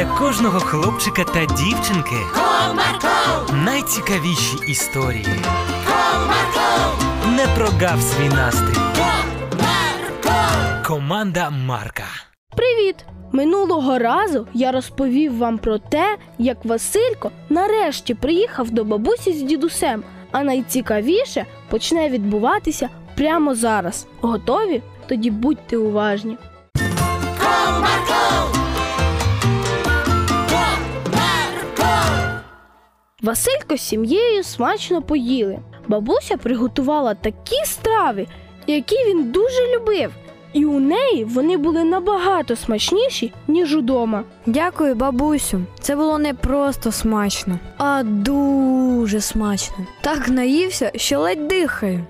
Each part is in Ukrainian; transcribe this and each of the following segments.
для кожного хлопчика та дівчинки Comarco, найцікавіші історії. Comarco, Не прогав свій настрій. Comarco. Команда Марка. Привіт! Минулого разу я розповів вам про те, як Василько нарешті приїхав до бабусі з дідусем, а найцікавіше почне відбуватися прямо зараз. Готові? Тоді будьте уважні. Василько з сім'єю смачно поїли. Бабуся приготувала такі страви, які він дуже любив, і у неї вони були набагато смачніші, ніж удома. Дякую, бабусю. Це було не просто смачно, а дуже смачно. Так наївся, що ледь дихаю.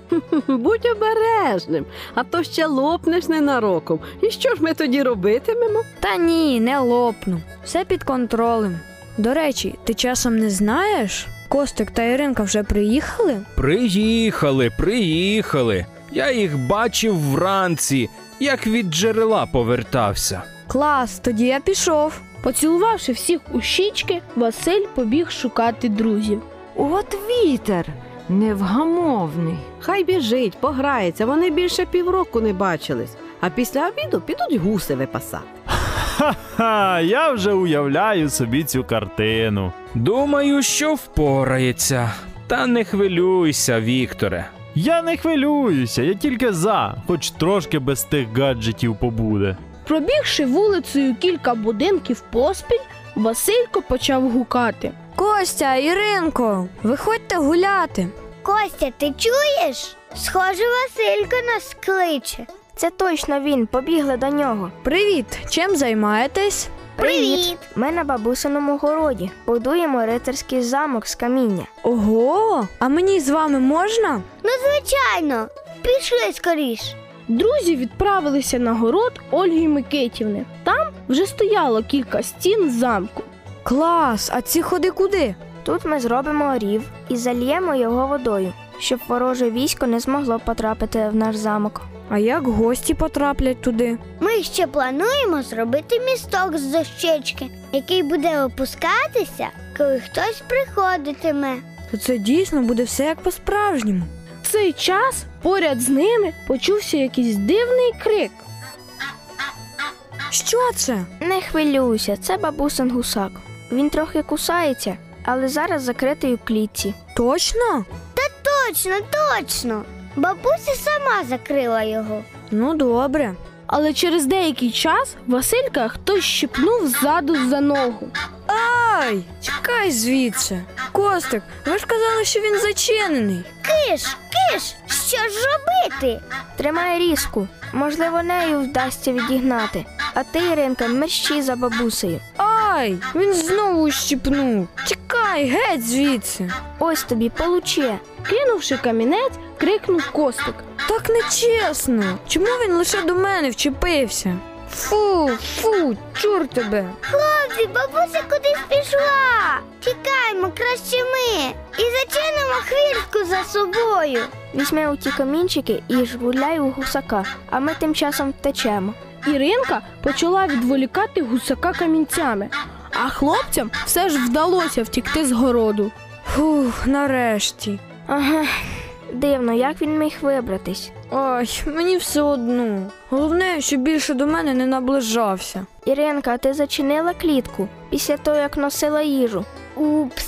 Будь обережним, а то ще лопнеш ненароком. І що ж ми тоді робитимемо? Та ні, не лопну. Все під контролем. До речі, ти часом не знаєш? Костик та Іринка вже приїхали? Приїхали, приїхали. Я їх бачив вранці, як від джерела повертався. Клас, тоді я пішов. Поцілувавши всіх у щічки, Василь побіг шукати друзів. От вітер невгамовний. Хай біжить, пограється, вони більше півроку не бачились, а після обіду підуть гуси випасати. Ха, я вже уявляю собі цю картину. Думаю, що впорається. Та не хвилюйся, Вікторе. Я не хвилююся, я тільки за, хоч трошки без тих гаджетів побуде. Пробігши вулицею кілька будинків поспіль, Василько почав гукати. Костя, Іринко, виходьте гуляти. Костя, ти чуєш? Схоже, Василько нас кличе. Це точно він, побігли до нього. Привіт! Чим займаєтесь? Привіт! Ми на бабусиному городі будуємо рицарський замок з каміння. Ого! А мені з вами можна? Ну, звичайно, пішли скоріш. Друзі відправилися на город Ольги Микитівни. Там вже стояло кілька стін замку. Клас! А ці ходи куди? Тут ми зробимо рів і зальємо його водою, щоб вороже військо не змогло потрапити в наш замок. А як гості потраплять туди? Ми ще плануємо зробити місток з дощечки, який буде опускатися, коли хтось приходитиме. То це дійсно буде все як по-справжньому. В цей час поряд з ними почувся якийсь дивний крик. Що це? Не хвилюйся, це бабусин гусак. Він трохи кусається, але зараз закритий у клітці. Точно? Та Точно, точно. Бабуся сама закрила його. Ну добре. Але через деякий час Василька хтось щепнув ззаду за ногу. Ай! Чекай звідси. Костик, ви ж казали, що він зачинений. Киш, киш, що ж робити? Тримай різку. Можливо, нею вдасться відігнати. А ти, Іринка, мерщій за бабусею. Ай! Він знову щіпнув. Чекай, геть звідси. Ось тобі получе. Кинувши камінець, крикнув Костик. Так нечесно. Чому він лише до мене вчепився? Фу, фу, чур тебе. Хлопці, бабуся кудись пішла. Тікаймо краще ми і зачинимо хвіртку за собою. Візьми у ті камінчики і жгуляй у гусака, а ми тим часом втечемо. Іринка почала відволікати гусака камінцями, а хлопцям все ж вдалося втікти з городу. Фух, нарешті. Ага, дивно, як він міг вибратись. Ой, мені все одно. Головне, щоб більше до мене не наближався. Іринка, а ти зачинила клітку після того, як носила їжу. Упс,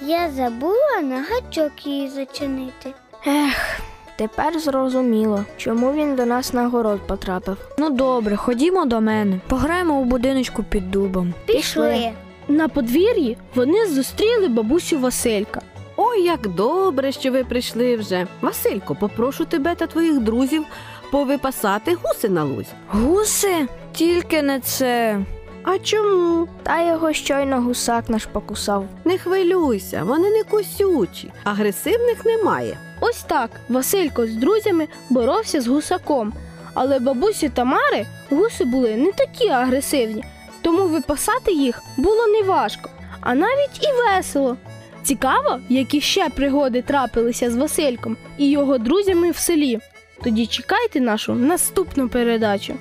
я забула на гачок її зачинити. Ех, тепер зрозуміло, чому він до нас на город потрапив. Ну добре, ходімо до мене. Пограємо у будиночку під дубом. Пішли. На подвір'ї вони зустріли бабусю Василька. Ой, як добре, що ви прийшли вже. Василько, попрошу тебе та твоїх друзів повипасати гуси на лузі. Гуси? Тільки не це. А чому? Та його щойно гусак наш покусав. Не хвилюйся, вони не косючі, агресивних немає. Ось так Василько з друзями боровся з гусаком. Але бабусі Тамари гуси були не такі агресивні, тому випасати їх було неважко, а навіть і весело. Цікаво, які ще пригоди трапилися з Васильком і його друзями в селі. Тоді чекайте нашу наступну передачу.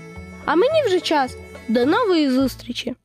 А мені вже час. До нової зустрічі!